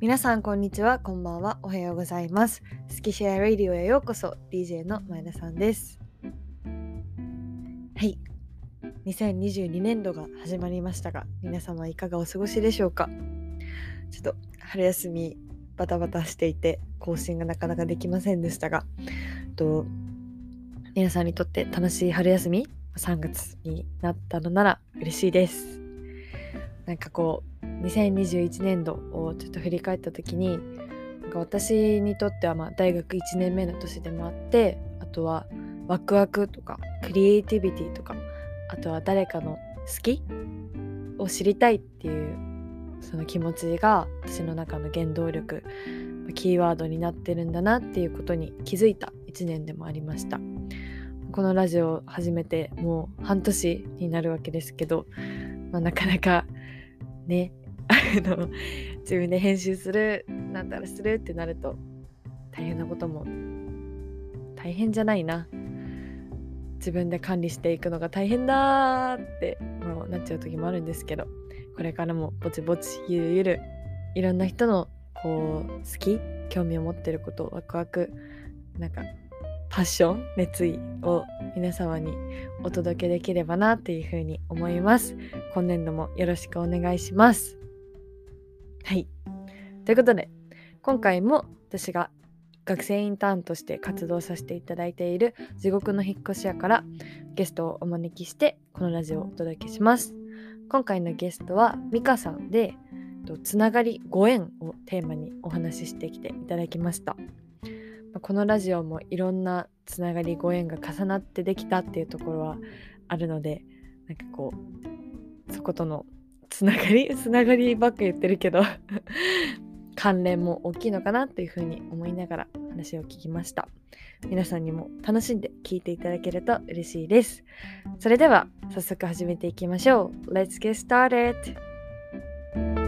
皆さんこんにちはこんばんはおはようございます。スキシェアラディオへようこそ DJ の前田さんです。はい。2022年度が始まりましたが皆様いかがお過ごしでしょうか？ちょっと春休みバタバタしていて更新がなかなかできませんでしたがと皆さんにとって楽しい春休み3月になったのなら嬉しいです。なんかこう2021年度をちょっと振り返った時になんか私にとってはま大学1年目の年でもあってあとはワクワクとかクリエイティビティとかあとは誰かの好きを知りたいっていうその気持ちが私の中の原動力キーワードになってるんだなっていうことに気づいた1年でもありました。このラジオを始めてもう半年になるわけですけど、まあ、なかなかね。あの自分で編集するなんだらするってなると大変なことも大変じゃないな。自分で管理していくのが大変だってもうなっちゃう時もあるんですけどこれからもぼちぼちゆるゆるいろんな人のこう好き興味を持ってることワクワクなんかパッション熱意を皆様にお届けできればなっていうふうに思います今年度もよろしくお願いしますはい。ということで、今回も私が学生インターンとして活動させていただいている地獄の引っ越し屋からゲストをお招きしてこのラジオをお届けします。今回のゲストはミカさんでつながりご縁をテーマにお話ししてきていただきました。このラジオもいろんなつながりご縁が重なってできたっていうところはあるのでなんかこうそことのつながり つながりばっか言ってるけど関連も大きいのかなというふうに思いながら話を聞きました。皆さんにも楽しんで聞いていただけると嬉しいです。それでは早速始めていきましょう。Let's get started!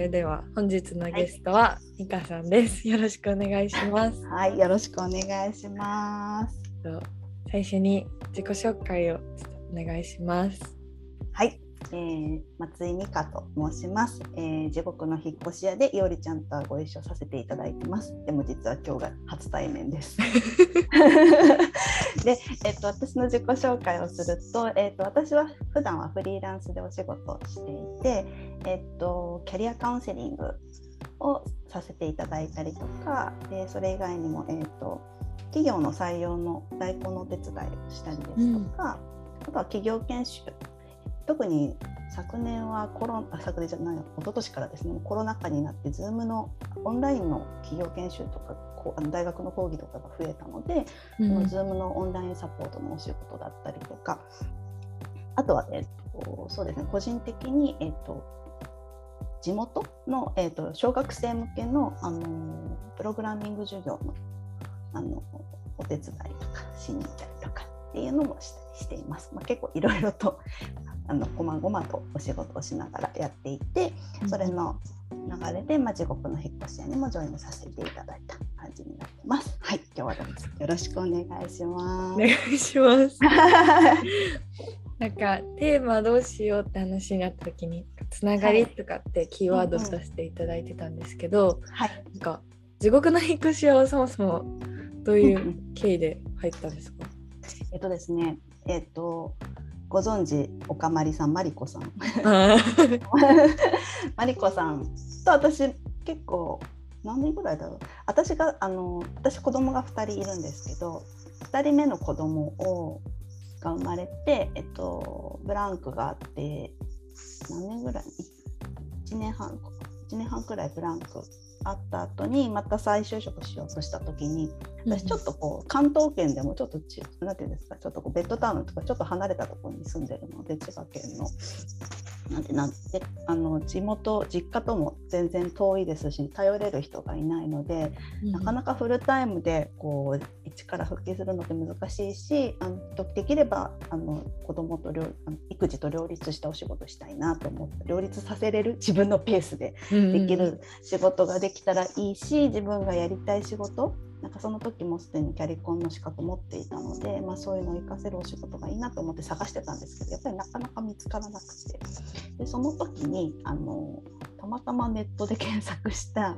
れでは本日のゲストはミカさんです。よろしくお願いします。はい、よろしくお願いします。最初に自己紹介をお願いします。はい、えー、松井美香と申します、えー、地獄の引っ越し屋でいおりちゃんとご一緒させていただいてます。でも実は今日が初対面です。で、えーと、私の自己紹介をすると,、えーと、私は普段はフリーランスでお仕事をしていて、えーと、キャリアカウンセリングをさせていただいたりとか、えー、それ以外にも、えー、と企業の採用の代行のお手伝いをしたりですとか、うん、あとは企業研修特に昨年はコロナ昨年じゃない一昨年からですねコロナ禍になって Zoom のオンラインの企業研修とかあの大学の講義とかが増えたので、うん、その Zoom のオンラインサポートのお仕事だったりとかあとは、えっと、そうですね個人的に、えっと、地元の、えっと、小学生向けの、あのプログラミング授業のあのお手伝いとかしに行ったりとかっていうのもしています。まあ、結構いろいろと あのごまごまとお仕事をしながらやっていてそれの流れで、まあ、地獄の引っ越し屋にもジョインさせていただいた感じになってます。はい、今日はよろしくお願いします。お願いします。なんかテーマどうしようって話になった時につながりとかってキーワードさせていただいてたんですけど、はい、なんか地獄の引っ越し屋はそもそもどういう経緯で入ったんですか、えっとですね、えっとご存知おかまりさんマリコさん。マリコさん。と私結構何年ぐらいだろう。私があの私子供が2人いるんですけど2人目の子供をが生まれて、えっと、ブランクがあって何年ぐらい？1年半1年半くらいブランクあった後にまた再就職しようとした時に私ちょっとこう関東圏でもちょっとちなんていうんですかちょっとこうベッドタウンとかちょっと離れたところに住んでるので千葉県のなんてなんてあの地元実家とも全然遠いですし頼れる人がいないので、うん、なかなかフルタイムでこう一から復帰するのって難しいしあのできればあの子供と両あの育児と両立したお仕事したいなと思って両立させれる自分のペースでできる仕事がでできたらいいし自分がやりたい仕事なんかその時もすでにキャリコンの資格持っていたので、まあ、そういうのを活かせるお仕事がいいなと思って探してたんですけどやっぱりなかなか見つからなくて。でその時にあのたまたまネットで検索した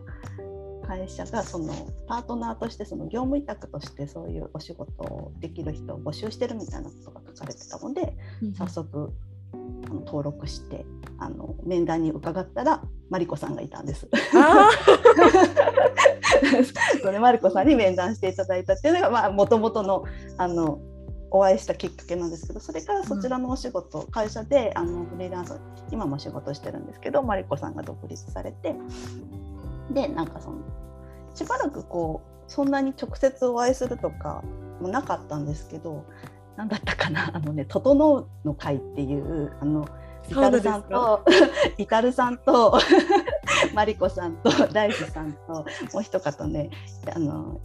会社がそのパートナーとしてその業務委託としてそういうお仕事をできる人を募集してるみたいなことが書かれてたので、早速登録してあの面談に伺ったらマリコさんがいたんです。それマリコさんに面談していただいたっていうのがもともとのあのお会いしたきっかけなんですけどそれからそちらのお仕事、うん、会社であのフリーランス今も仕事してるんですけどマリコさんが独立されてでなんかそのしばらくこうそんなに直接お会いするとかもなかったんですけど何だったかな？あのね「整うの会」っていうあのイタルさんと イタルさんと マリコさんと大志さんともう一方ねあの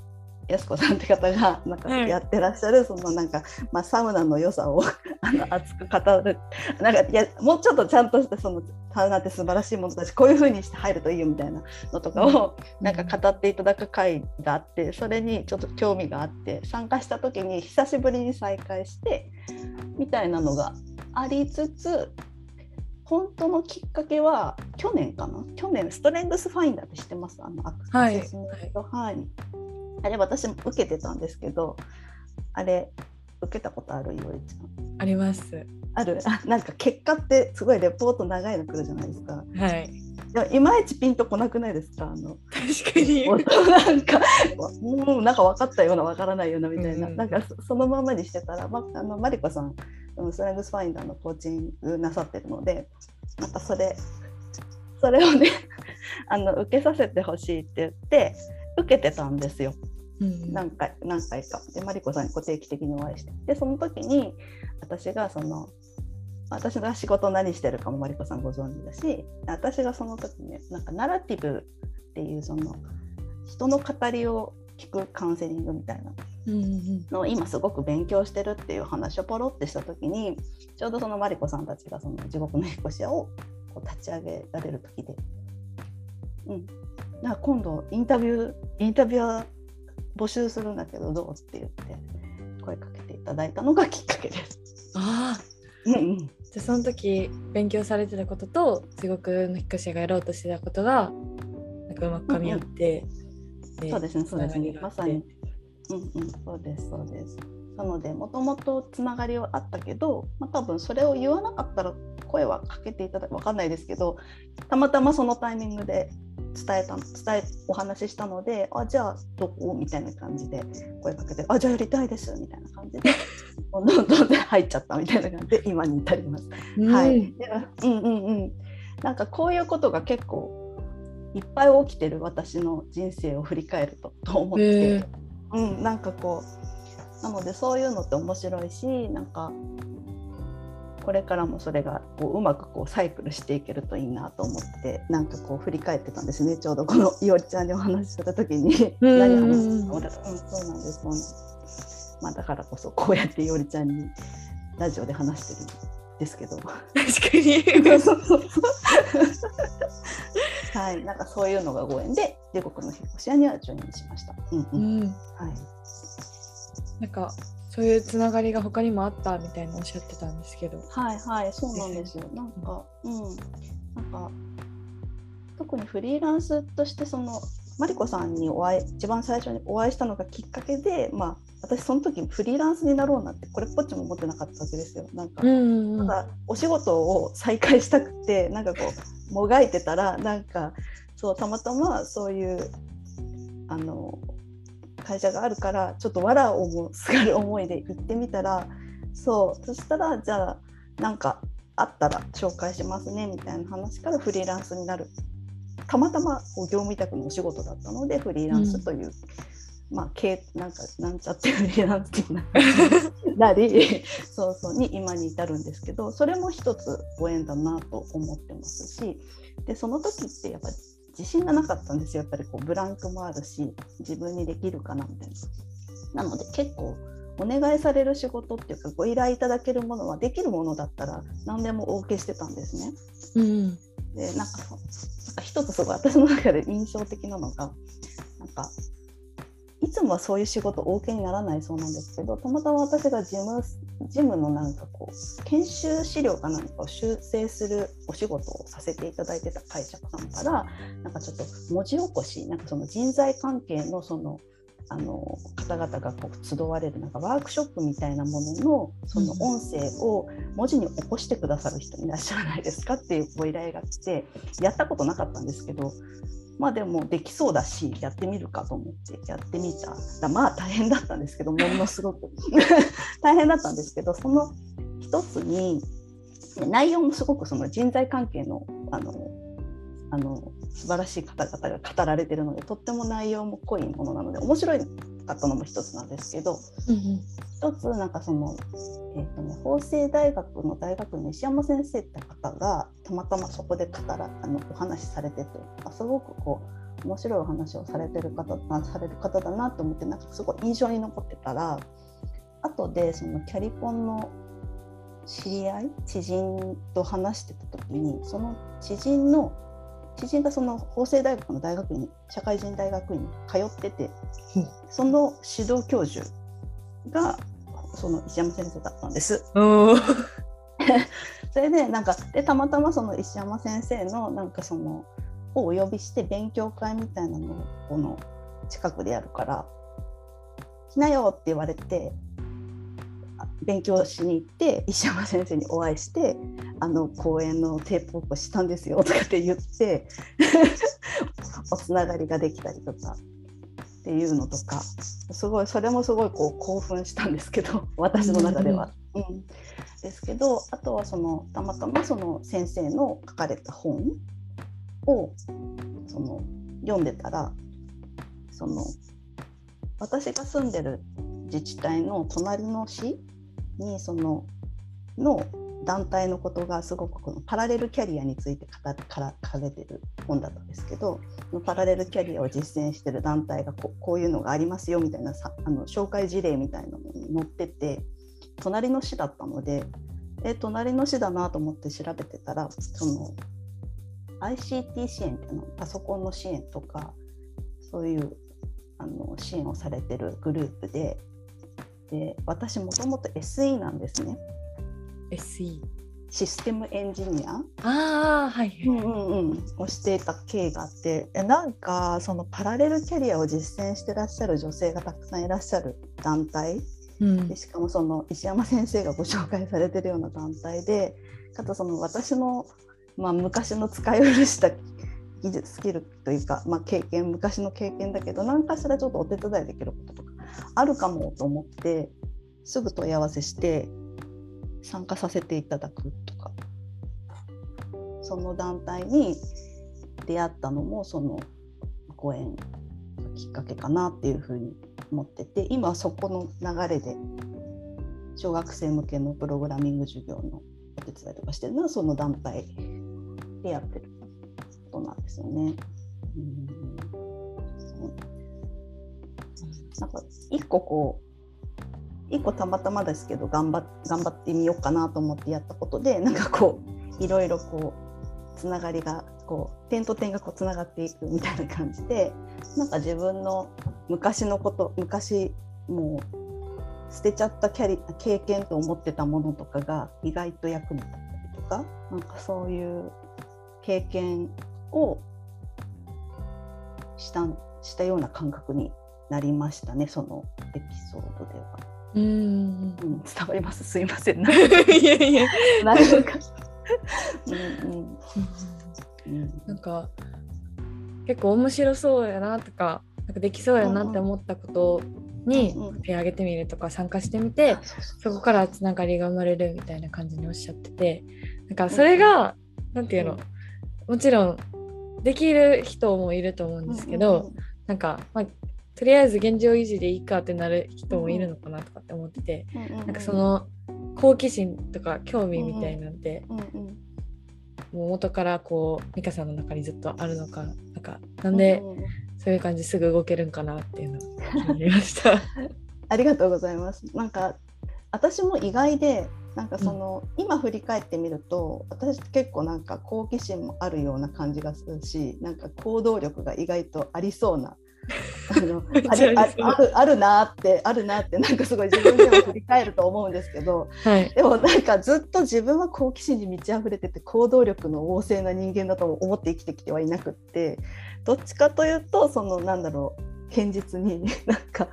やすこさんって方がなんかやってらっしゃる、そのなんか、まあ、サウナの良さを あの熱く語る。なんかいやもうちょっとちゃんとしたそのサウナって素晴らしいものだしこういうふうにして入るといいよみたいなのとかをなんか語っていただく会があってそれにちょっと興味があって参加した時に久しぶりに再会してみたいなのがありつつ本当のきっかけは去年かな？去年ストレングスファインダーって知ってます？あのアクセスメント、はい、はい、あれ私も受けてたんですけどあれ受けたことあるいおりちゃんあります。ある？あ なんか結果ってすごいレポート長いの来るじゃないですか。はい。いまいちピンとこなくないですか？あの確かに。なんか。もうなんか分かったような分からないようなみたいな、うん、なんかそのままにしてたら、まあのマリコさんストレングスファインダーのコーチングなさってるのでなんかそれそれをねあの受けさせてほしいって言って受けてたんですよ。うん、何回何回か。でマリコさんに定期的にお会いして。でその時に私がその私が仕事何してるかもマリコさんご存知だし私がその時ねなんかナラティブっていうその人の語りを聞くカウンセリングみたいなのを今すごく勉強してるっていう話をポロってした時にちょうどそのマリコさんたちがその地獄の引っ越し屋をこう立ち上げられる時で、うん、だから今度インタビューインタビュアー募集するんだけどどうって言って声かけていただいたのがきっかけです。あうんうん、じゃあその時勉強されてたことと地獄の引っ越し屋がやろうとしてたことがなんかうまくかみ合って、うんうん。そうですねそうですね。まさに。うんうんそうですそうです。なのでもともとつながりはあったけど、まあ、多分それを言わなかったら声はかけていただく分かんないですけどたまたまそのタイミングで伝えた伝えお話ししたのであじゃあどこ？みたいな感じで声かけてあじゃあやりたいですみたいな感じで どんどんどん入っちゃったみたいな感じで今に至ります。うん、はい、うんうんうん。なんかこういうことが結構いっぱい起きてる私の人生を振り返るとと思って、うん、なんかこうなのでそういうのって面白いしなんかこれからもそれがこううまくこうサイクルしていけるといいなと思ってなんかこう振り返ってたんですね。ちょうどこのいおりちゃんにお話しした時に何話すかうん、そうなんですそうなんです。まあだからこそこうやっていおりちゃんにラジオで話してるんですけど。確かに。はい、なんかそういうのがご縁で帝国の引っ越し屋にはジョインしました。うんうん、うん、はい。なんかそういうつながりが他にもあったみたいなおっしゃってたんですけど。はいはいそうなんですよ。なんかうんなんか特にフリーランスとしてそのマリコさんにお会い一番最初にお会いしたのがきっかけで、まあ、私その時フリーランスになろうなんてこれっぽっちも思ってなかったわけですよ。なんか、うんうん、ただお仕事を再開したくてなんかこうもがいてたらなんかそうたまたまそういうあの会社があるからちょっとわらをもすがる思いで行ってみたらそうそしたらじゃあなんかあったら紹介しますねみたいな話からフリーランスになる。たまたま業務委託のお仕事だったのでフリーランスという、うん、まあけなんかなんちゃってフリーランスになり そうそうに今に至るんですけどそれも一つご縁だなと思ってますしでその時ってやっぱり自信がなかったんですよやっぱりこうブランクもあるし自分にできるかなみたいな。なので結構お願いされる仕事っていうかご依頼いただけるものはできるものだったら何でもお受けしてたんですね。うん、でなんかなんか一つすごい私の中で印象的なのがなんかいつもはそういう仕事お受けにならないそうなんですけどたまたま私が事務事務のなんかこう研修資料かなんかを修正するお仕事をさせていただいてた会社さんからなんかちょっと文字起こしなんかその人材関係のそのあの方々がこう集われるなんかワークショップみたいなもののその音声を文字に起こしてくださる人いらっしゃらないですかっていうご依頼が来てやったことなかったんですけどまあでもできそうだしやってみるかと思ってやってみた。らまあ大変だったんですけど ものすごく。大変だったんですけどその一つに内容もすごくその人材関係のあのあの素晴らしい方々が語られてるのでとっても内容も濃いものなので面白いかったのも一つなんですけど、うん、一つなんかその、えーとね、法政大学の大学の石山先生って方がたまたまそこで語らあのお話しされててすごくこう面白いお話をされてる方される方だなと思ってなんかすごい印象に残ってたら後でそのキャリコンの知り合い知人と話してた時にその知人の知人がその法政大学の大学院社会人大学院に通ってて、うん、その指導教授がその石山先生だったんです。それでなんかでたまたまその石山先生のなんかそのをお呼びして勉強会みたいなのをこの近くでやるから「来なよ」って言われて勉強しに行って石山先生にお会いしてあの講演のテープをしたんですよとかって言って おつながりができたりとか。っていうのとか。すごいそれもすごいこう興奮したんですけど 私の中では。うん、ですけどあとはそのたまたまその先生の書かれた本をその読んでたらその私が住んでる自治体の隣の市にそのの団体のことがすごくこのパラレルキャリアについて語からかれてる本だったんですけどパラレルキャリアを実践してる団体がここういうのがありますよみたいなさあの紹介事例みたいなのに載ってて隣の市だったのでえ隣の市だなと思って調べてたらその ICT 支援っていうのパソコンの支援とかそういうあの支援をされてるグループでで私もともと SE なんですね。SE システムエンジニア。あ、はい、うんうんうん、をしていた経緯があって。なんかそのパラレルキャリアを実践してらっしゃる女性がたくさんいらっしゃる団体、うん、でしかもその石山先生がご紹介されてるような団体でかつその私の、まあ、昔の使い古した技術スキルというか、まあ、経験昔の経験だけど何かしらちょっとお手伝いできることとかあるかもと思ってすぐ問い合わせして参加させていただくとかその団体に出会ったのもそのご縁がきっかけかなっていうふうに思ってて今そこの流れで小学生向けのプログラミング授業のお手伝いとかしてるのはその団体でやってることなんですよね。うんなんか一個こう一個たまたまですけど頑張頑張ってみようかなと思ってやったことでなんかこういろいろこうつながりがこう点と点がこうつながっていくみたいな感じでなんか自分の昔のこと昔もう捨てちゃったキャリ経験と思ってたものとかが意外と役に立ったりとかなんかそういう経験をしたしたような感覚になりましたねそのエピソードでは。うん、うん、伝わります？すいません。いやいや。なんか。うん、うん、なんか結構面白そうやなとかなんかできそうやなって思ったことに手挙げてみるとか参加してみてそこからつながりが生まれるみたいな感じにおっしゃっててなんかそれが何て言うの？もちろんできる人もいると思うんですけどなんか、まあ、とりあえず現状維持でいいかってなる人もいるのかなとかって思ってて、なんかその好奇心とか興味みたいなんて、もう元からこう美香さんの中にずっとあるのかなんかなんでそういう感じすぐ動けるんかなっていうのを思いました。ありがとうございます。なんか私も意外でなんかその、うん、今振り返ってみると私結構なんか好奇心もあるような感じがするしなんか行動力が意外とありそうなあの ああるあるなってあるなってなんかすごい自分でも振り返ると思うんですけど、はい、でもなんかずっと自分は好奇心に満ち溢れてて行動力の旺盛な人間だと思って生きてきてはいなくってどっちかというとそのなんだろう堅実に なんか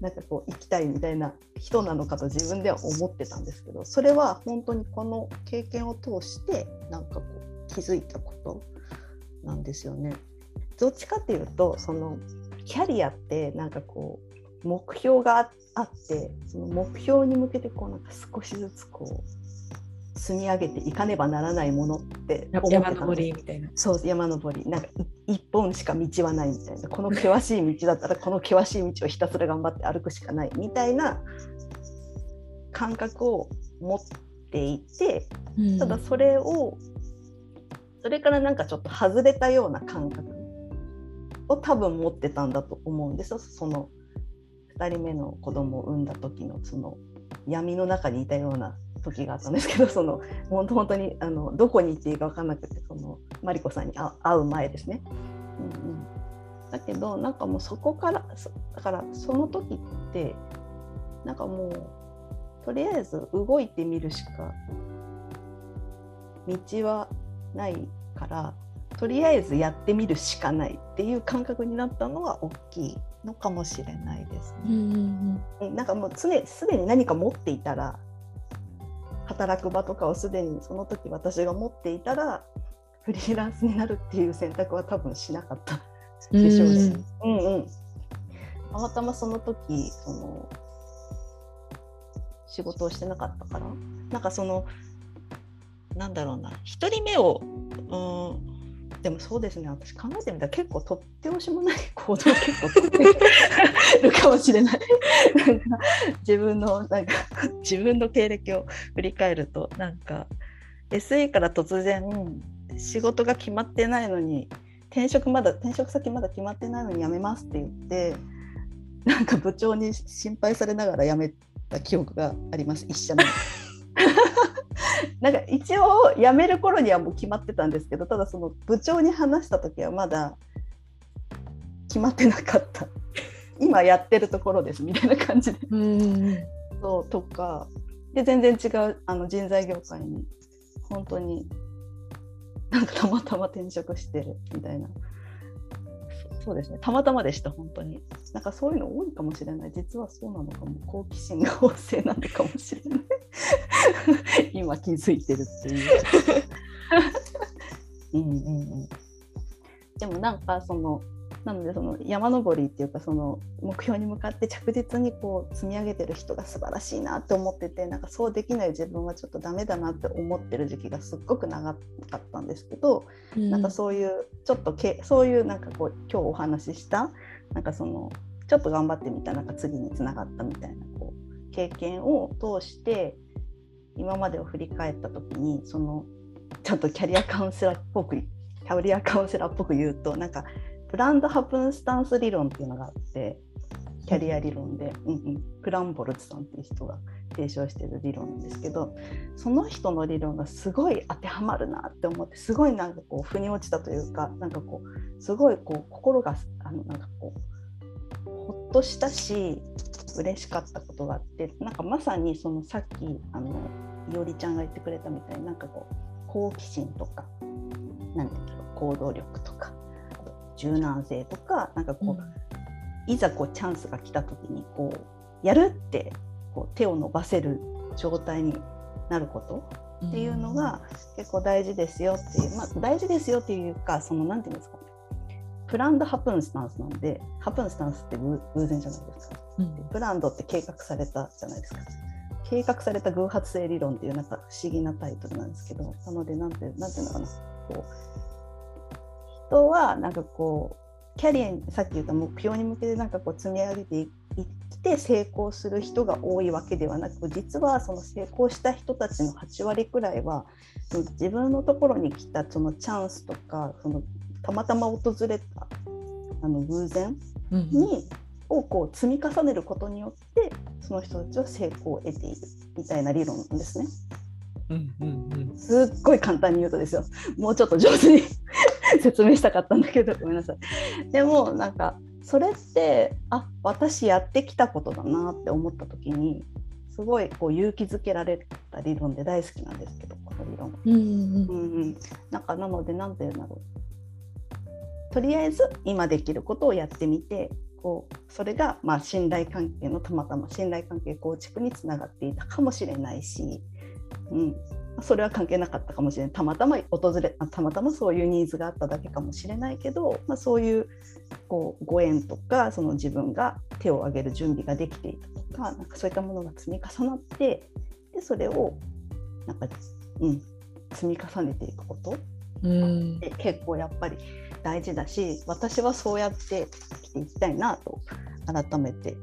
なんかこう行きたいみたいな人なのかと自分では思ってたんですけどそれは本当にこの経験を通してなんかこう気づいたことなんですよね。どっちかっていうとそのキャリアってなんかこう目標があってその目標に向けてこうなんか少しずつこう積み上げていかねばならないものって山登りみたいな。そう山登り。なんか一本しか道はないみたいな。この険しい道だったらこの険しい道をひたすら頑張って歩くしかないみたいな感覚を持っていて、ただそれをそれからなんかちょっと外れたような感覚を多分持ってたんだと思うんですよその2人目の子供を産んだ時のその闇の中にいたような時があったんですけどその本当にあのどこに行っていいか分からなくてそのマリコさんに会う前ですね。うんうん、だけどなんかもうそこからだからその時ってなんかもうとりあえず動いてみるしか道はないからとりあえずやってみるしかないっていう感覚になったのは大きいのかもしれないですね。うんうん、なんかもう常すでに何か持っていたら働く場とかをすでにその時私が持っていたらフリーランスになるっていう選択は多分しなかった。でしょうし、うんうん、たまたまその時その仕事をしてなかったから。なんかそのなんだろうな。1人目をうんでもそうですね。私考えてみたら結構とっておしもない 行動結構取ってるかもしれない。なんか自分のなんか自分の経歴を振り返るとなんか SE から突然仕事が決まってないのに転職まだ転職先まだ決まってないのに辞めますって言ってなんか部長に心配されながら辞めた記憶があります。一社目。なんか一応辞める頃にはもう決まってたんですけどただその部長に話した時はまだ決まってなかった。今やってるところですみたいな感じで。そうとか。で全然違うあの人材業界に本当になんかたまたま転職してるみたいなそうですね。たまたまでした本当に。なんかそういうの多いかもしれない。実はそうなのかも。好奇心が旺盛なのかもしれない。今気づいてるっていう。うんうんうん。でもなんかそのなのでその山登りっていうかその目標に向かって着実にこう積み上げてる人が素晴らしいなって思っててなんかそうできない自分はちょっとダメだなって思ってる時期がすっごく長かったんですけど、うん、なんかそういうちょっとけそういうなんかこう今日お話ししたなんかそのちょっと頑張ってみたなんか次につながったみたいなこう経験を通して今までを振り返った時にそのちょっとキャリアカウンセラーっぽくキャリアカウンセラーっぽく言うとなんかブランドハプンスタンス理論っていうのがあってキャリア理論で、うんうん、クランボルツさんっていう人が提唱してる理論なんですけどその人の理論がすごい当てはまるなって思ってすごいなんかこう腑に落ちたというかなんかこうすごいこう心があのなんかこうほっとしたし嬉しかったことがあってなんかまさにそのさっきあのいおりちゃんが言ってくれたみたいになんかこう好奇心とかなんていう行動力とか柔軟性とかなんかこう、うん、いざこうチャンスが来た時にこうやるってこう手を伸ばせる状態になることっていうのが結構大事ですよっていう、まあ、大事ですよっていうかその何て言うんですかね。プランドハプンスタンスなんでハプンスタンスって偶然じゃないですか、うん、プランドって計画されたじゃないですか。計画された偶発性理論っていうなんか不思議なタイトルなんですけどなのでなんてなんていうのかな。こう人はなんかこうキャリアにさっき言った目標に向けてなんかこう積み上げていって成功する人が多いわけではなく実はその成功した人たちの8割くらいは自分のところに来たそのチャンスとかそのたまたま訪れたあの偶然にをこう積み重ねることによってその人たちは成功を得ているみたいな理論なんですね。うんうん。すっごい簡単に言うとですよ。もうちょっと上手に 説明したかったんだけどごめんなさい。でもなんかそれってあ私やってきたことだなって思った時にすごいこう勇気づけられた理論で大好きなんですけどこの理論。うんうんうん。うん、なんかなので何て言うんだろう。とりあえず今できることをやってみてこうそれがまあ信頼関係のたまたま信頼関係構築につながっていたかもしれないし、うん、それは関係なかったかもしれない。たまたま訪れあたまたまそういうニーズがあっただけかもしれないけど、まあ、そういうこうご縁とかその自分が手を挙げる準備ができていたとかなんかそういったものが積み重なってでそれをなんか、うん、積み重ねていくこと。うん。って結構やっぱり大事だし私はそうやって生きていきたいなと改めて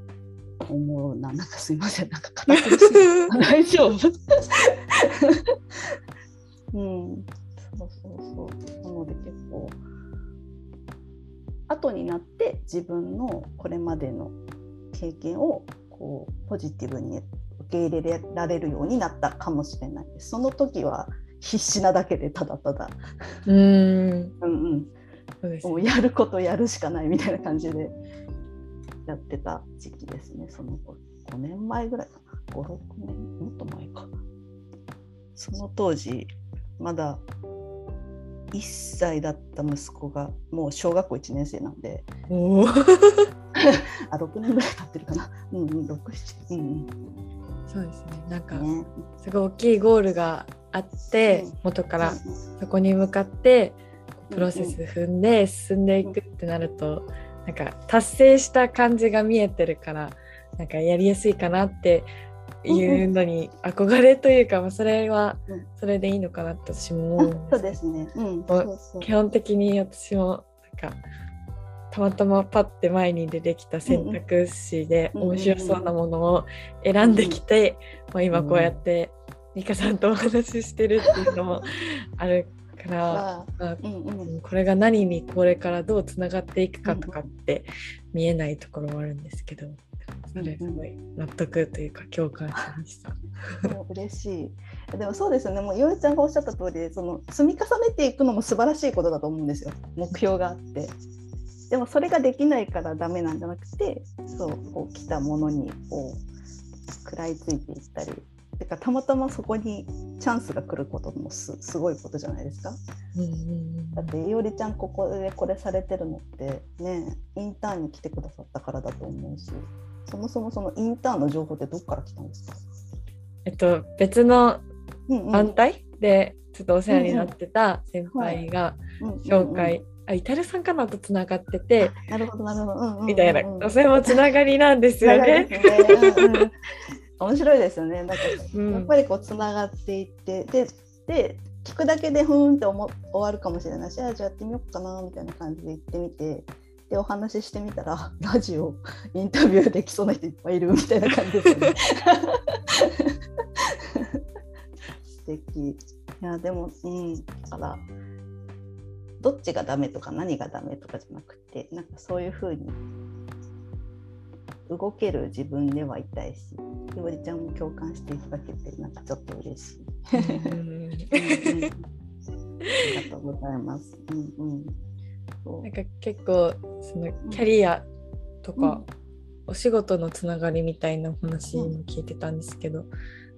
思うななんかすいませんなんか堅苦しい大丈夫。うんそうそうそう。なので結構後になって自分のこれまでの経験をこうポジティブに受け入れられるようになったかもしれないその時は必死なだけでただただ、うんうんうん、もうやることやるしかないみたいな感じでやってた時期ですね。その5年前ぐらいかな。56年もっと前かその当時まだ1歳だった息子がもう小学校1年生なんで。あ6年ぐらい経ってるかな。うんうん67うんそうですね。なんかうんね。すごい大きいゴールがあってうん元からうんそこに向かってうんプロセス踏んで進んでいくってなるとなんか達成した感じが見えてるからなんかやりやすいかなっていうのに憧れというか、まあ、それはうん。それでいいのかなって私もそうですね。うんあそうそう。基本的に私もなんかたまたまパッて前に出てきた選択肢で面白そうなものを選んできて、まあ、今こうやって美香さんとお話ししてるっていうのもあるから、あまあうんうんこれが何にこれからどうつながっていくかとかって見えないところはあるんですけどそれすごい納得というか共感しました。もう嬉しい。でもそうですよね。もういおりちゃんがおっしゃった通り、その積み重ねていくのも素晴らしいことだと思うんですよ。目標があって。でもそれができないからダメなんじゃなくて、そうこう来たものにこう食らいついていったり。てかたまたまそこにチャンスが来ることもすすごいことじゃないですか。だっていおりちゃんここでこれされてるのってねインターンに来てくださったからだと思うしそもそもそのインターンの情報ってどっから来たんですか、えっと別の団体でちょっとお世話になってた先輩が紹介、あイタルさんかなとつながってて、なるほどなるほど、うんうんうんうんみたいな、それもつながりなんですよね。面白いですよね。なんか、うんやっぱりこうつながっていってでで聞くだけでふーんって思終わるかもしれないしあじゃあやってみようかなみたいな感じで行ってみてでお話ししてみたら ラジオインタビューできそうな人いっぱいいるみたいな感じですよね。素敵いやでもうんだからどっちがダメとか何がダメとかじゃなくてなんかそういうふうに動ける自分ではいたいしひばりちゃんも共感していただけてなんかちょっと嬉しい。うんうんうんありがとうございます。うんうん。なんか結構そのキャリアとか、お仕事のつながりみたいなお話も聞いてたんですけど、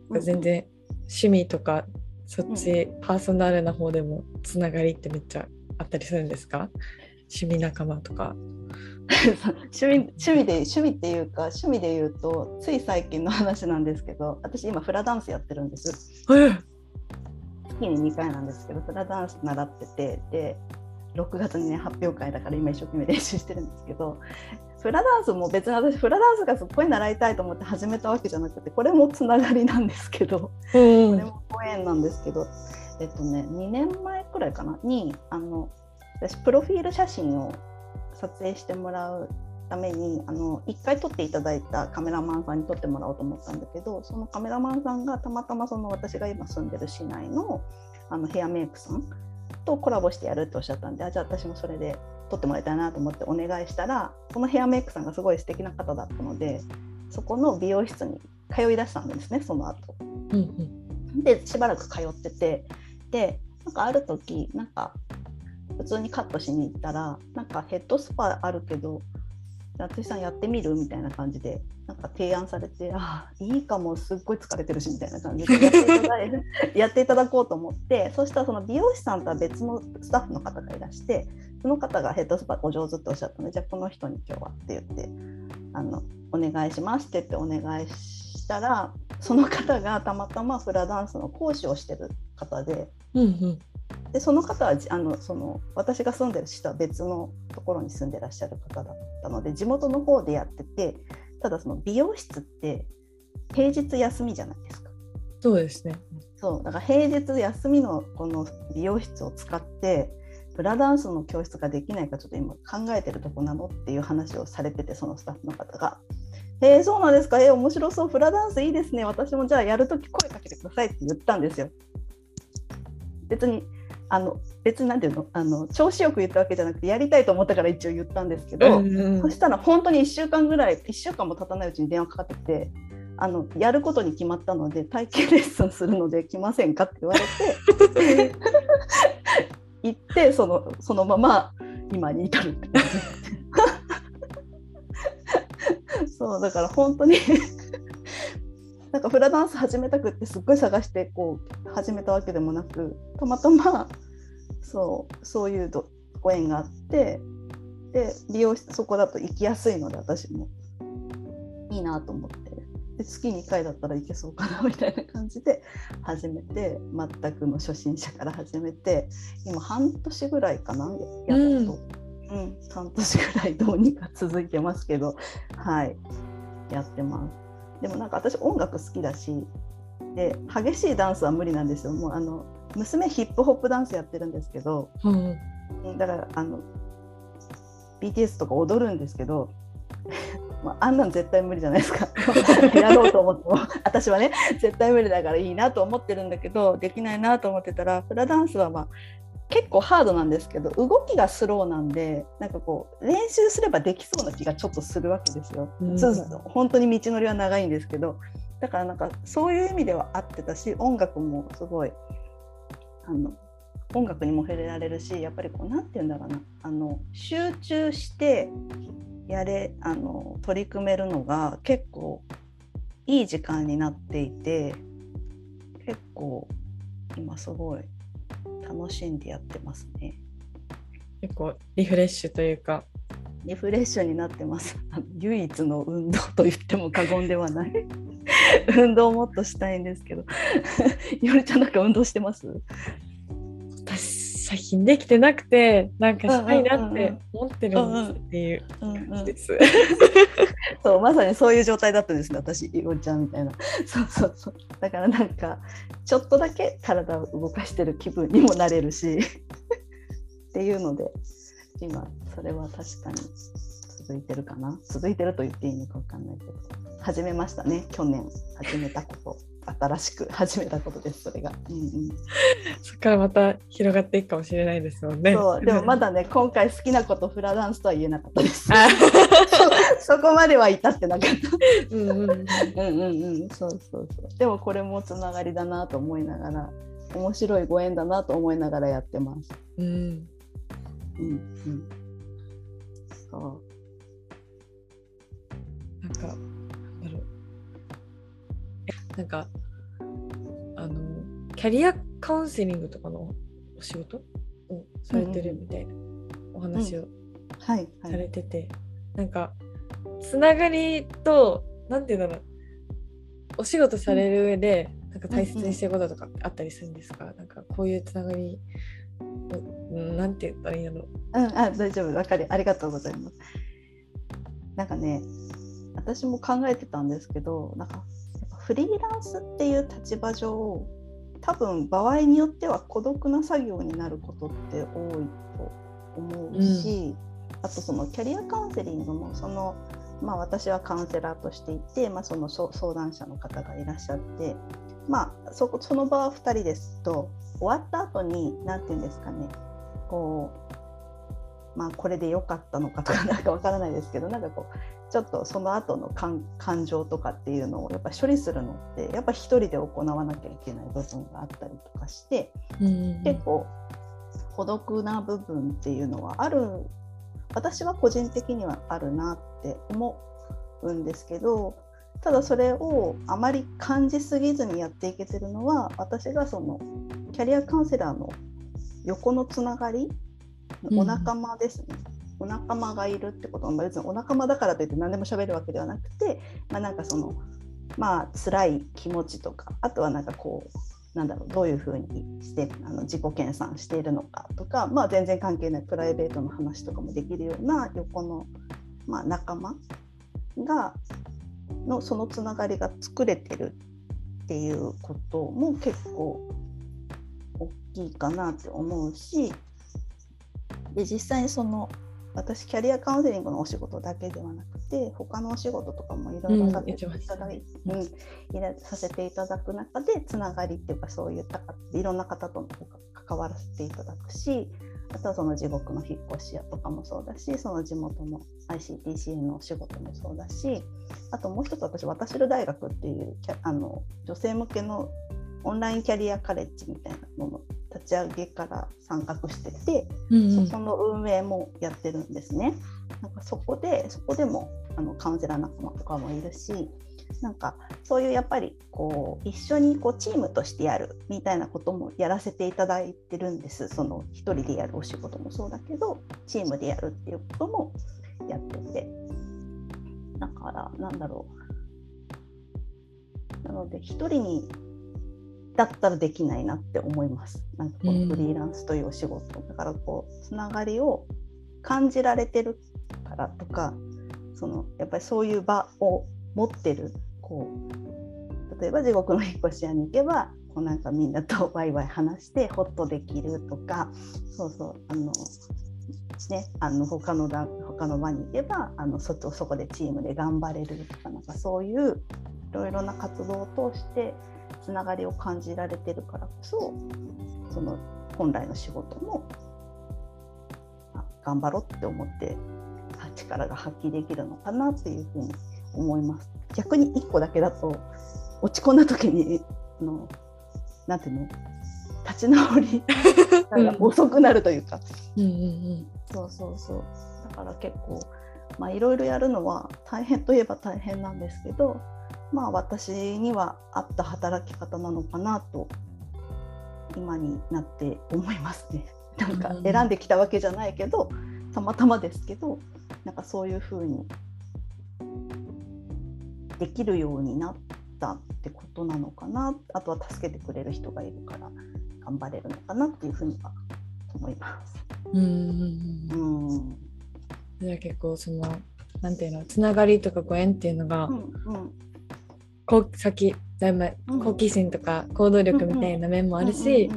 なんか全然趣味とかそっちパーソナルな方でもつながりってめっちゃあったりするんですか？趣味仲間とか。趣味趣味で趣味っていうか趣味で言うとつい最近の話なんですけど私今フラダンスやってるんです。月に2回なんですけどフラダンス習っててで6月にね発表会だから今一生懸命練習してるんですけどフラダンスも別に私フラダンスがすっごい習いたいと思って始めたわけじゃなくてこれもつながりなんですけどうん。これもご縁なんですけど、えっとね、2年前くらいかなにあの私プロフィール写真を撮影してもらうためにあの1回撮っていただいたカメラマンさんに撮ってもらおうと思ったんだけどそのカメラマンさんがたまたまその私が今住んでる市内のあのヘアメイクさんとコラボしてやるっておっしゃったんであじゃあ私もそれで撮ってもらいたいなと思ってお願いしたらそのヘアメイクさんがすごい素敵な方だったのでそこの美容室に通いだしたんですねその後、うんうん、でしばらく通っててでなんかある時なんか普通にカットしに行ったらなんかヘッドスパあるけど淳さんやってみる？みたいな感じでなんか提案されてあいいかもすっごい疲れてるしみたいな感じでやっていただやっていただこうと思ってそしたらその美容師さんとは別のスタッフの方がいらしてその方がヘッドスパお上手っておっしゃったのでじゃあこの人に今日はって言ってあのお願いしますって言ってお願いしたらその方がたまたまフラダンスの講師をしてる方で。でその方はあのその私が住んでる市とは別のところに住んでらっしゃる方だったので地元の方でやっててただその美容室って平日休みじゃないですか。そうですねそうだから平日休みのこの美容室を使ってフラダンスの教室ができないかちょっと今考えてるとこなのっていう話をされててそのスタッフの方が。えー、そうなんですか？えー、面白そうフラダンスいいですね私もじゃあやるとき声かけてくださいって言ったんですよ。別にあの別に何て言うの？あの調子よく言ったわけじゃなくてやりたいと思ったから一応言ったんですけど、うんうん、そしたら本当に1週間ぐらい1週間も経たないうちに電話かかってきてあのやることに決まったので体験レッスンするので来ませんかって言われて 行ってそのそのまま今に至る。って感じそうだから本当になんかフラダンス始めたくってすっごい探してこう始めたわけでもなくたまたまそうそういうご縁があってで利用してそこだと行きやすいので私も。いいなと思って。で月2回だったらいけそうかなみたいな感じで始めて全くの初心者から始めて今半年ぐらいかなやっと、うん、うん、半年ぐらいどうにか続いてますけどはい。やってます。でもなんか私音楽好きだしで激しいダンスは無理なんですよ。もうあの娘ヒップホップダンスやってるんですけど、うん、だからあの BTS とか踊るんですけど まあ、あんなん絶対無理じゃないですか。やろうと思っても私はね絶対無理だからいいなと思ってるんだけどできないなと思ってたらフラダンスはまあ結構ハードなんですけど動きがスローなんでなんかこう練習すればできそうな気がちょっとするわけですよ。うん、そう本当に道のりは長いんですけどだからなんかそういう意味では合ってたし音楽もすごいあの音楽にも触れられるしやっぱりこう何て言うんだろうなあの集中してやれあの取り組めるのが結構いい時間になっていて結構今すごい楽しんでやってますね。結構リフレッシュというかリフレッシュになってます。唯一の運動と言っても過言ではない。運動をもっとしたいんですけど。よりちゃんなんか運動してます？私最近できてなくてなんかしたいなって思ってるんですっていう感じです。そうまさにそういう状態だったんですね私いごちゃんみたいな。そうそうそう。だからなんかちょっとだけ体を動かしてる気分にもなれるし。っていうので今それは確かに続いてるかな？続いてると言っていいのか分かんないけど。始めましたね去年始めたこと新しく始めたことですそれが、うんうん、そこからまた広がっていくかもしれないですもんね。そう。でもまだね今回好きなことフラダンスとは言えなかったです。そこまでは至ってなかった。うん。うんうんうん。そうそうそう。でもこれもつながりだなと思いながら面白いご縁だなと思いながらやってます。うん。うんうん。そう。なんかなんかあのキャリアカウンセリングとかのお仕事をされてるみたいなお話をされてて、なんかつながりと何て言うんだろう。お仕事される上で、なんか大切にしてることとかあったりするんですか、うんうん、なんかこういうつながりなんて言ったらいいんだろう。うん、あ大丈夫、わかりありがとうございます。なんかね、私も考えてたんですけど、なんかフリーランスっていう立場上、多分場合によっては孤独な作業になることって多いと思うし、うん、あとそのキャリアカウンセリングもその、まあ、私はカウンセラーとしていて、まあ、その相談者の方がいらっしゃって、まあ、そその場は2人ですと終わった後に何て言うんですかねこうまあ、これで良かったのかとかなんかわからないですけどなんかこうちょっとその後の感感情とかっていうのをやっぱ処理するのってやっぱ一人で行わなきゃいけない部分があったりとかして、うん、結構孤独な部分っていうのはある私は個人的にはあるなって思うんですけどただそれをあまり感じすぎずにやっていけてるのは私がそのキャリアカウンセラーの横のつながりお仲間ですね、うん、お仲間がいるってこと。は別にお仲間だからといって何でも喋るわけではなくて、まあ、なんかそのまあ辛い気持ちとかあとはなんかこうなんだろうどういうふうにしてあの自己研鑽しているのかとか、まあ、全然関係ないプライベートの話とかもできるような横の、まあ、仲間がのそのつながりが作れてるっていうことも結構大きいかなって思うしで実際にその私キャリアカウンセリングのお仕事だけではなくて他のお仕事とかもいろいろさせていただい、うん、させていただく中でつながりっていうかそういったいろんな方とも関わらせていただくしあとはその地獄の引っ越し屋とかもそうだしその地元の ICTC のお仕事もそうだしあともう一つ私渡しる大学っていうあの女性向けのオンラインキャリアカレッジみたいなもの立ち上げから参画してて、うんうん、そこの運営もやってるんですね。なんかそこでそこでもあのカウンセラー仲間とかもいるしなんかそういうやっぱりこう一緒にこうチームとしてやるみたいなこともやらせていただいてるんです。その一人でやるお仕事もそうだけどチームでやるっていうこともやってて。だからなんだろう。なので一人にだったらできないなって思います。なんかこのフリーランスというお仕事、うん、だからこうつながりを感じられてるからとかそのやっぱりそういう場を持ってるこう例えば地獄の引っ越し屋に行けばこうなんかみんなとワイワイ話してホッとできるとかそうそうあのね、あの他の他の場に行けばあのそそこでチームで頑張れるとかなんかそういういろいろな活動を通してつながりを感じられてるからこそその本来の仕事も頑張ろうって思って力が発揮できるのかなっていうふうに思います。逆に1個だけだと落ち込んだ時にあのなんていうの？立ち直り が遅くなるというか、うんうんうん、そうそうそう。だから結構まあいろいろやるのは大変といえば大変なんですけどまあ私には合った働き方なのかなと今になって思いますね。なんか選んできたわけじゃないけどたまたまですけどなんかそういうふうにできるようになったってことなのかな。あとは助けてくれる人がいるから頑張れるのかなっていうふうには思います。うん。うん。じゃあ結構そのなんていうのつながりとかご縁っていうのが、うんうん、こう先だいぶ好奇心とか行動力みたいな面もあるし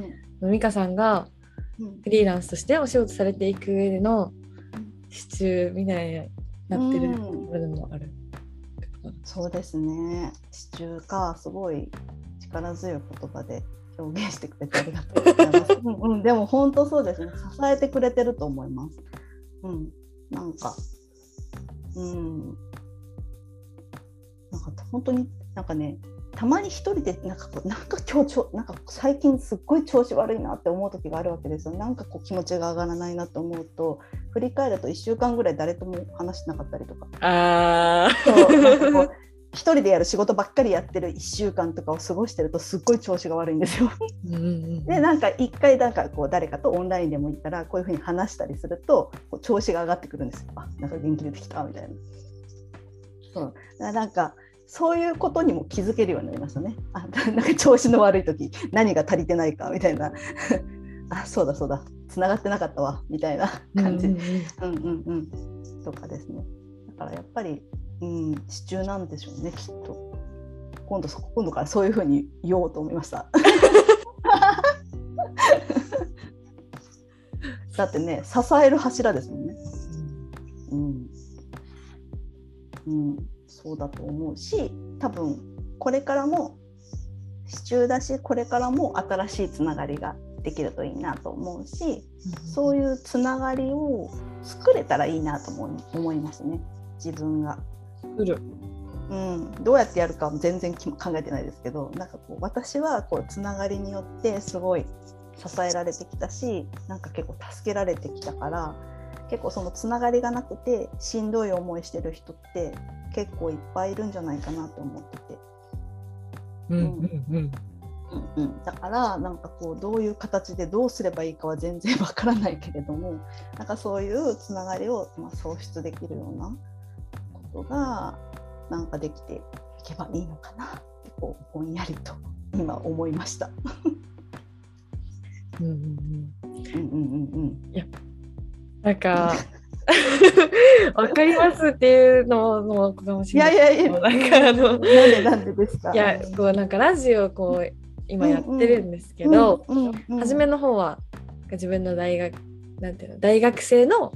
美香さんがフリーランスとしてお仕事されていく上での支柱みたいになってる部分もある。そうですね。支柱かすごい力強い言葉で表現してくれてありがとうございます。うん、うん、でも本当そうですね。支えてくれてると思います。うん、なんかうん。なんか本当になんかねたまに一人でなんかこうなんか今日ちょなんか最近すっごい調子悪いなって思う時があるわけですよなんかこう気持ちが上がらないなと思うと振り返ると1週間ぐらい誰とも話してなかったりとかあそう一人でやる仕事ばっかりやってる1週間とかを過ごしてるとすっごい調子が悪いんですよ。でなんか一回なんかこう誰かとオンラインでもいいからこういうふうに話したりするとこう調子が上がってくるんですよ。あなんか元気出てきたみたいな。そうなんかそういうことにも気づけるようになりましたね。あ なんか調子の悪い時何が足りてないかみたいな。あそうだそうだ。つながってなかったわ。みたいな感じ、うんうんうん、とかですね。だからやっぱり、うん、支柱なんでしょうねきっと。今度今度からそういうふうに言おうと思いました。だってね支える柱ですもんね。うん、うんそうだと思うし多分これからも支柱だしこれからも新しいつながりができるといいなと思うしそういうつながりを作れたらいいなと思い思いますね。自分が。作る。うん、どうやってやるかは全然考えてないですけどなんかこう私はこうつながりによってすごい支えられてきたしなんか結構助けられてきたから結構そのつながりがなくてしんどい思いしてる人って結構いっぱいいるんじゃないかなと思ってて。うんうん。うんうん。うん、だからなんかこうどういう形でどうすればいいかは全然わからないけれども なんかそういうつながりを、まあ、創出できるようなことがなんかできていけばいいのかなってこうぼんやりと 今思いました。うんうん。うんうんうんうん。いやなんか わかりますっていうのもかもしれない。いやいやいや、なんかあの、なんでなんでですか？いや、こうなんかラジオこう今やってるんですけど、初めの方は自分の大学なんていうの大学生の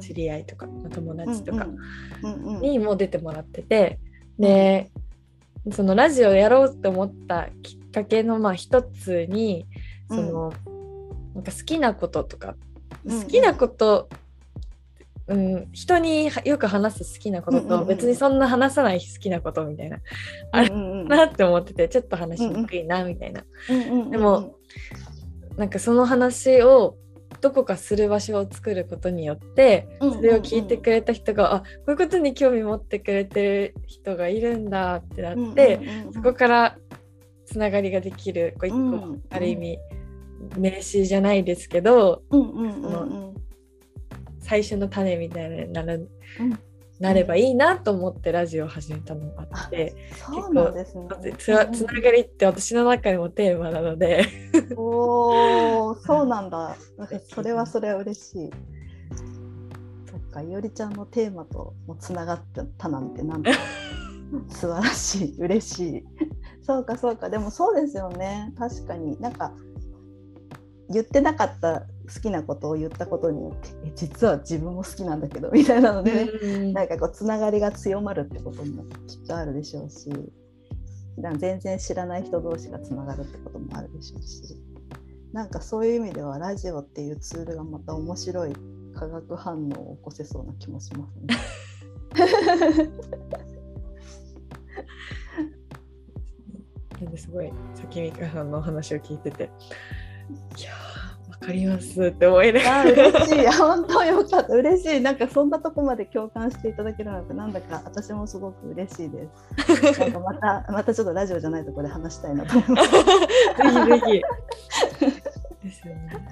知り合いとか、友達とかにも出てもらってて、でそのラジオやろうと思ったきっかけのまあ一つにその、なんか好きなこととか好きなことうん、人によく話す好きなことと別にそんな話さない好きなことみたいな、あるなって思っててちょっと話しにくいなみたいな、でもなんかその話をどこかする場所を作ることによってそれを聞いてくれた人が、あこういうことに興味持ってくれてる人がいるんだってなって、そこからつながりができるこう一個、ある意味名刺じゃないですけど、最初の種みたいになる、うん、なればいいなと思ってラジオを始めたのがあって、そうなんですね。つつながりって私の中でもテーマなので。おそうなんだ。それはそれは嬉しい。そっかいおりちゃんのテーマともつながってたなんてなんだ。素晴らしい。嬉しい。そうかそうか。でもそうですよね。確かに。なんか言ってなかった好きなことを言ったことによってえ実は自分も好きなんだけど みたいなのでね、うん、なんかこうつながりが強まるってこともきっとあるでしょうし全然知らない人同士がつながるってこともあるでしょうしなんかそういう意味ではラジオっていうツールがまた面白い化学反応を起こせそうな気もしますね。すごいさきみかさんのお話を聞いてて。いやかりますって思いながら。嬉しい、本当よかった、嬉しい、なんかそんなとこまで共感していただけるなんて、なんだか私もすごく嬉しいです。なんかまた、またちょっとラジオじゃないところで話したいなと思います。ぜひぜひ。ですよね。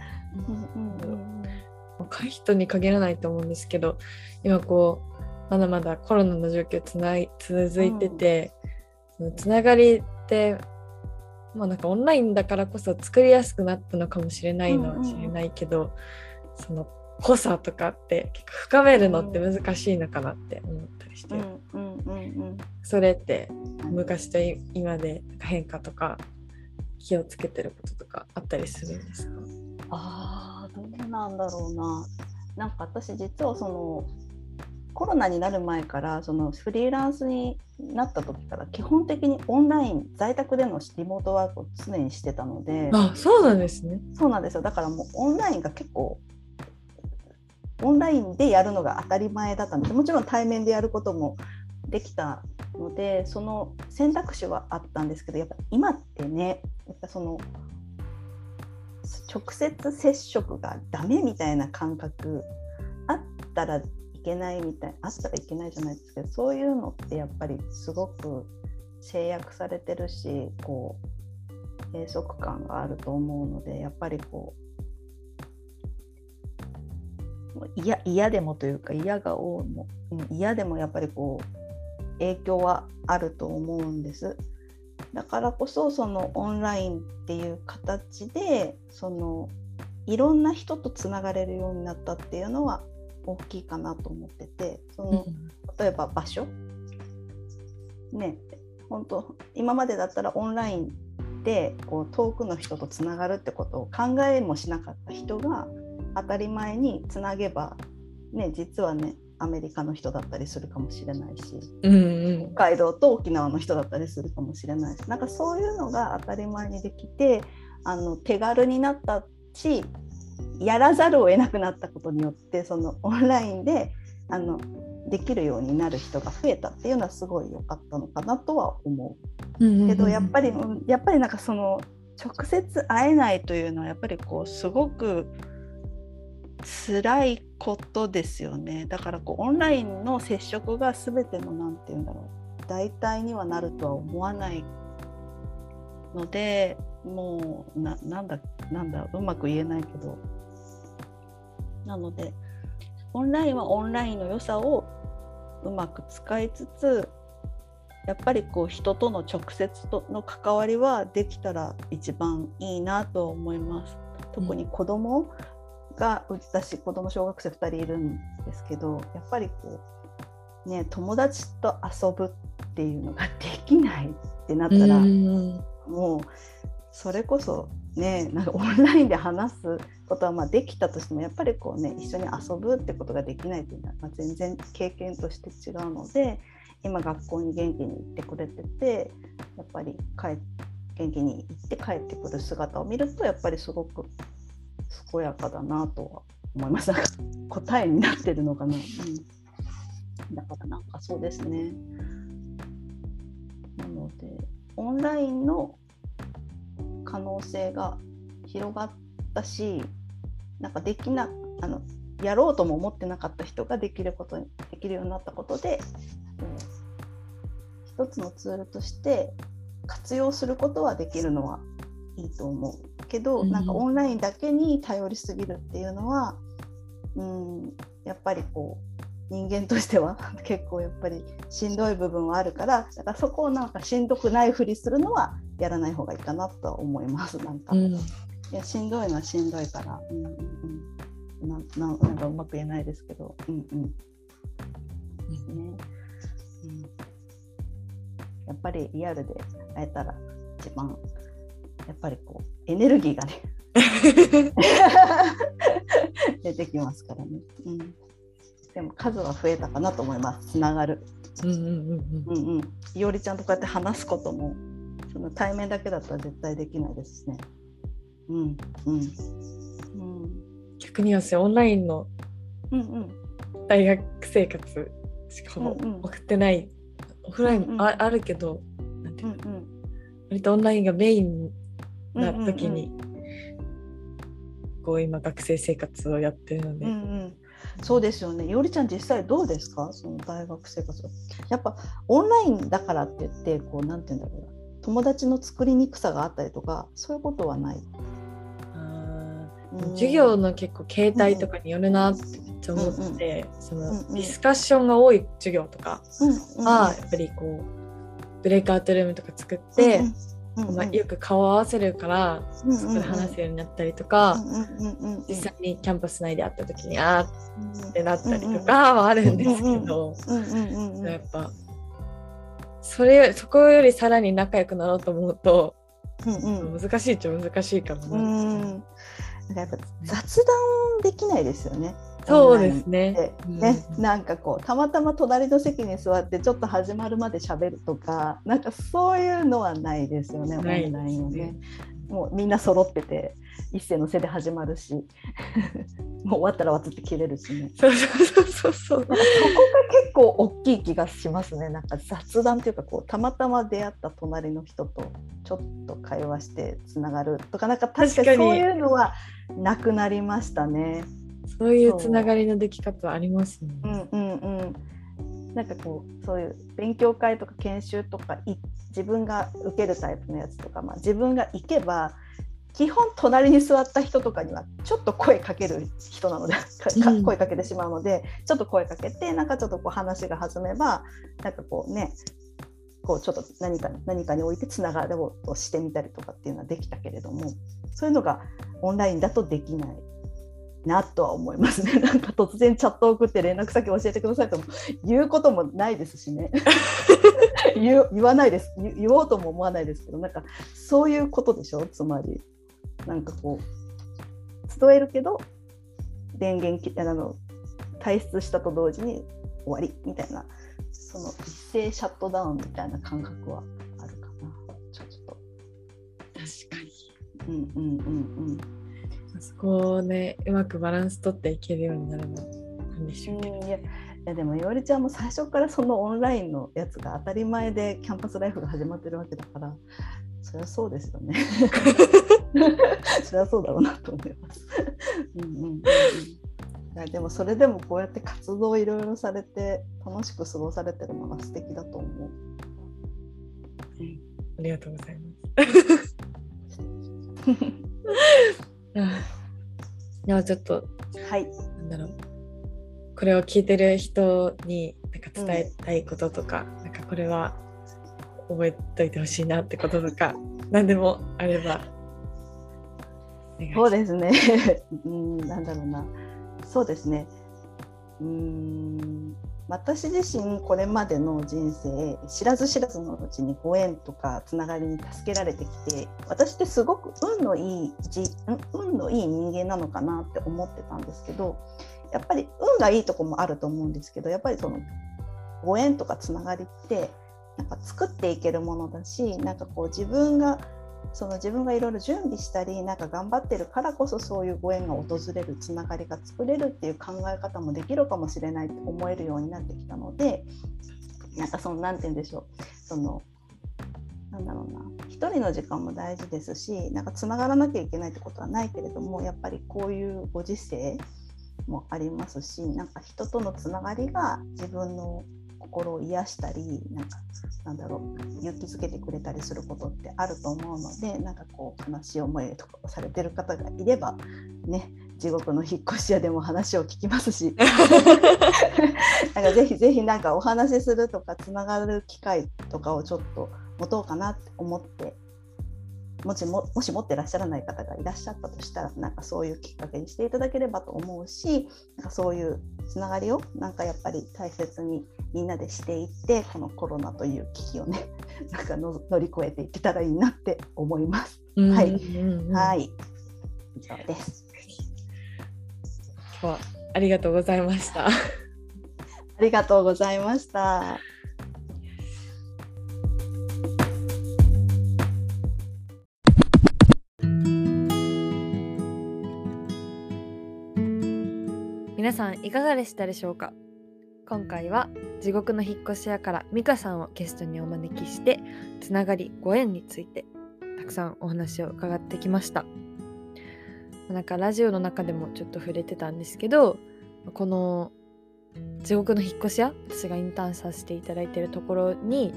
若い人に限らないと思うんですけど、今こう、まだまだコロナの状況つない続いてて、うん、そのつながりってまあなんかオンラインだからこそ作りやすくなったのかもしれないのはしれないけど、うんうん、その濃さとかって結構深めるのって難しいのかなって思ったりして、それって昔と今で変化とか気をつけてることとかあったりするんですか？あーどうなんだろうな。なんか私実はそのコロナになる前からそのフリーランスになった時から基本的にオンライン在宅でのリモートワークを常にしてたのであそうなんですね。そうなんですよ。だからもうオンラインが結構オンラインでやるのが当たり前だったんですもちろん対面でやることもできたのでその選択肢はあったんですけどやっぱ今ってねやっぱその直接接触がダメみたいな感覚あったらいけないみたいあったらいけないじゃないですけどそういうのってやっぱりすごく制約されてるしこう閉塞感があると思うのでやっぱりこう嫌嫌でもというか嫌が多いも、嫌でもやっぱりこう影響はあると思うんです。だからこそそのオンラインっていう形でそのいろんな人とつながれるようになったっていうのは大きいかなと思っててその、例えば場所？ね本当今までだったらオンラインでこう遠くの人とつながるってことを考えもしなかった人が当たり前につなげば、ね、実はねアメリカの人だったりするかもしれないし、うんうん、北海道と沖縄の人だったりするかもしれないしなんかそういうのが当たり前にできてあの手軽になったしやらざるを得なくなったことによってそのオンラインであのできるようになる人が増えたっていうのはすごい良かったのかなとは思う。けどやっぱりやっぱりなんかその直接会えないというのはやっぱりこうすごく辛いことですよねだからこうオンラインの接触が全ての何て言うんだろう代替にはなるとは思わないのでもうななんだなんだうまく言えないけど。なのでオンラインはオンラインの良さをうまく使いつつやっぱりこう人との直接との関わりはできたら一番いいなと思います。特に子供が、うん、私子供小学生2人いるんですけどやっぱりこうね友達と遊ぶっていうのができないってなったらもうそれこそねなんかオンラインで話すことはまあできたとしてもやっぱりこうね一緒に遊ぶってことができないっていうのは、まあ、全然経験として違うので今学校に元気に行ってくれててやっぱり帰元気に行って帰ってくる姿を見るとやっぱりすごく健やかだなとは思います。答えになってるのかな。うん、だからなんかそうですね。なのでオンラインの可能性が広がったしなんかできなあのやろうとも思ってなかった人ができることにできるようになったことで、うん、一つのツールとして活用することはできるのはいいと思うけど、うん、なんかオンラインだけに頼りすぎるっていうのは、うん、やっぱりこう人間としては 結構やっぱりしんどい部分はあるからだからそこをなんかしんどくないふりするのはやらない方がいいかなとは思いますなんか、うん、いやしんどいのはしんどいから、うんうんうん、なななんかうまく言えないですけど。うんうん。ですね、うん、やっぱりリアルで会えたら一番やっぱりこうエネルギーがね 出てきますからね、うん、でも数は増えたかなと思います。つながる。うんうんうんうん。うんいおりちゃんとこうやって話すこともその対面だけだったら絶対できないですね。うんうん。うん、逆に私オンラインの大学生活しかも送ってない、うんうん、オフラインもあ,、あるけどなんていうか、うんうん、割とオンラインがメインな時に、うんうんうん、こう今学生生活をやってるので。うんうんそうですよね。いおりちゃん実際どうですか？その大学生活。やっぱオンラインだからって言ってこうなんて言うんだろう友達の作りにくさがあったりとかそういうことはない。授業の結構形態とかによるなってめっちゃ思って、うんうん、そのディスカッションが多い授業とかはやっぱりこうブレイクアウトルームとか作って、うんうん、まあ、よく顔を合わせるからそこで話すようになったりとか、実際にキャンパス内で会った時にあーってなったりとかはあるんですけどやっぱそれそこよりさらに仲良くなろうと思うと、うんうん、難しいっちゃ難しいかもな。うん。やっぱ雑談できないですよね。そうですね。ね、うん、なんかこうたまたま隣の席に座ってちょっと始まるまで喋るとか、なんかそういうのはないですよね。オンラインはね。もうみんな揃ってて一斉の背で始まるし。もう終わったら終わって切れるしね。そうそうそうそうそこが結構大きい気がしますね。なんか雑談っていうかこうたまたま出会った隣の人とちょっと会話してつながるとかなんか確かにそういうのはなくなりましたねそういうつながりのでき方ありますね。うんうんうん。なんかこうそういう勉強会とか研修とか自分が受けるタイプのやつとか、まあ、自分が行けば基本隣に座った人とかにはちょっと声かける人なので 声かけてしまうので、ちょっと声かけてなんかちょっとこう話が弾めばなんかこうねこうちょっと何か何かに置いてつながろうとしてみたりとかっていうのはできたけれどもそういうのがオンラインだとできないなとは思いますね。なんか突然チャット送って連絡先教えてくださいとも言うこともないですしね。言わないです。言おうとも思わないですけどなんかそういうことでしょ？つまりなんかこう伝えるけど電源あの退出したと同時に終わりみたいなその一斉シャットダウンみたいな感覚はあるかな。ちょっと。確かに。うんうんうんうんそこをねうまくバランス取っていけるようになるのなんでしょういやいやでもいおりちゃんも最初からそのオンラインのやつが当たり前でキャンパスライフが始まってるわけだからそりゃそうですよね そりゃそうだろうなと思います。うんうんでもそれでもこうやって活動いろいろされて楽しく過ごされてるのが素敵だと思う。ありがとうございます。あでもちょっとはい。なんだろうこれを聞いてる人になんか伝えたいこととか、なんかこれは覚えといてほしいなってこととか何でもあればそうですね。うん、なんだろうな。そうですね。うーん。私自身これまでの人生知らず知らずのうちにご縁とかつながりに助けられてきて私ってすごく運のいい運のいい人間なのかなって思ってたんですけどやっぱり運がいいとこもあると思うんですけどやっぱりそのご縁とかつながりってなんか作っていけるものだしなんかこう自分がその自分がいろいろ準備したりなんか頑張ってるからこそそういうご縁が訪れるつながりが作れるっていう考え方もできるかもしれないって思えるようになってきたのでなんかその何て言うんでしょう。そのなんだろうな。一人の時間も大事ですしなんかつながらなきゃいけないってことはないけれどもやっぱりこういうご時世もありますしなんか人とのつながりが自分の心を癒したりなんかなんだろう勇気づけてくれたりすることってあると思うのでなんかこう悲しい思いとかをされてる方がいればね地獄の引っ越し屋でも話を聞きますし。なんかぜひぜひなんかお話しするとかつながる機会とかをちょっと持とうかなって思ってもしももし持ってらっしゃらない方がいらっしゃったとしたらなんかそういうきっかけにしていただければと思うしなんかそういうつながりをなんかやっぱり大切にみんなでしていってこのコロナという危機をね なんかの乗り越えていけたらいいなって思います。はいうんうんうんはい以上です。今日はありがとうございました。ありがとうございました。さんいかがでしたでしょうか？今回は地獄の引っ越し屋から美香さんをゲストにお招きしてつながりご縁についてたくさんお話を伺ってきました。なんかラジオの中でもちょっと触れてたんですけどこの地獄の引っ越し屋私がインターンさせていただいてるところに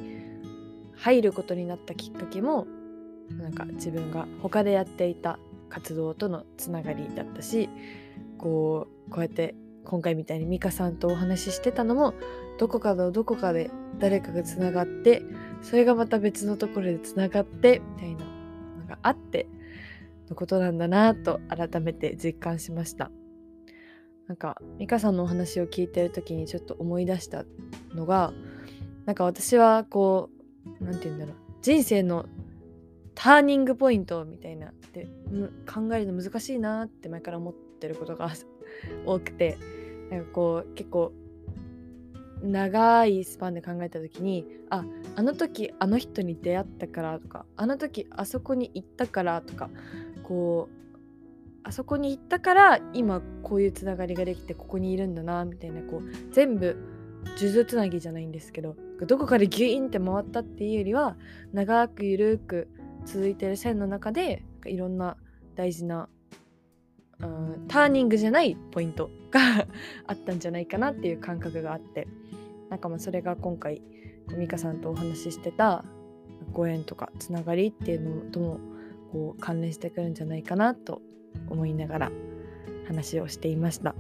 入ることになったきっかけもなんか自分が他でやっていた活動とのつながりだったしこうこうやって今回みたいに美香さんとお話ししてたのもどこかのどこかで誰かがつながってそれがまた別のところでつながってみたいなのがあってのことなんだなと改めて実感しました。なんか美香さんのお話を聞いてる時にちょっと思い出したのがなんか私はこう何て言うんだろう人生のターニングポイントみたいなでむ考えるの難しいなって前から思ってることが多くてなんかこう結構長いスパンで考えた時にああの時あの人に出会ったからとかあの時あそこに行ったからとかこうあそこに行ったから今こういうつながりができてここにいるんだなみたいなこう全部数珠つなぎじゃないんですけどどこかでギュインって回ったっていうよりは長くゆるく続いてる線の中でいろんな大事な、うん、ターニングじゃないポイントがあったんじゃないかなっていう感覚があってなんかまあそれが今回美香さんとお話ししてたご縁とかつながりっていうのともこう関連してくるんじゃないかなと思いながら話をしていました。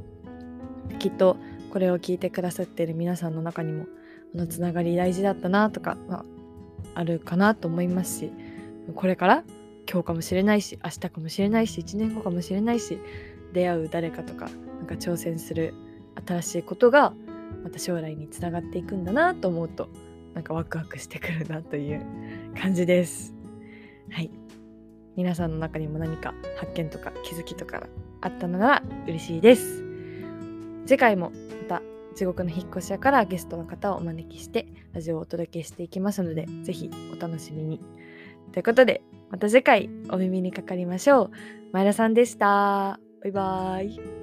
きっとこれを聞いてくださっている皆さんの中にもこのつながり大事だったなとか、まあ、あるかなと思いますしこれから今日かもしれないし明日かもしれないし1年後かもしれないし出会う誰かとかなんか挑戦する新しいことがまた将来につながっていくんだなと思うとなんかワクワクしてくるなという 感じです。はい皆さんの中にも何か発見とか気づきとかあったのなら嬉しいです。次回もまた地獄の引っ越し屋からゲストの方をお招きしてラジオをお届けしていきますのでぜひお楽しみに。ということでまた次回お耳にかかりましょう。前田さんでした。バイバーイ。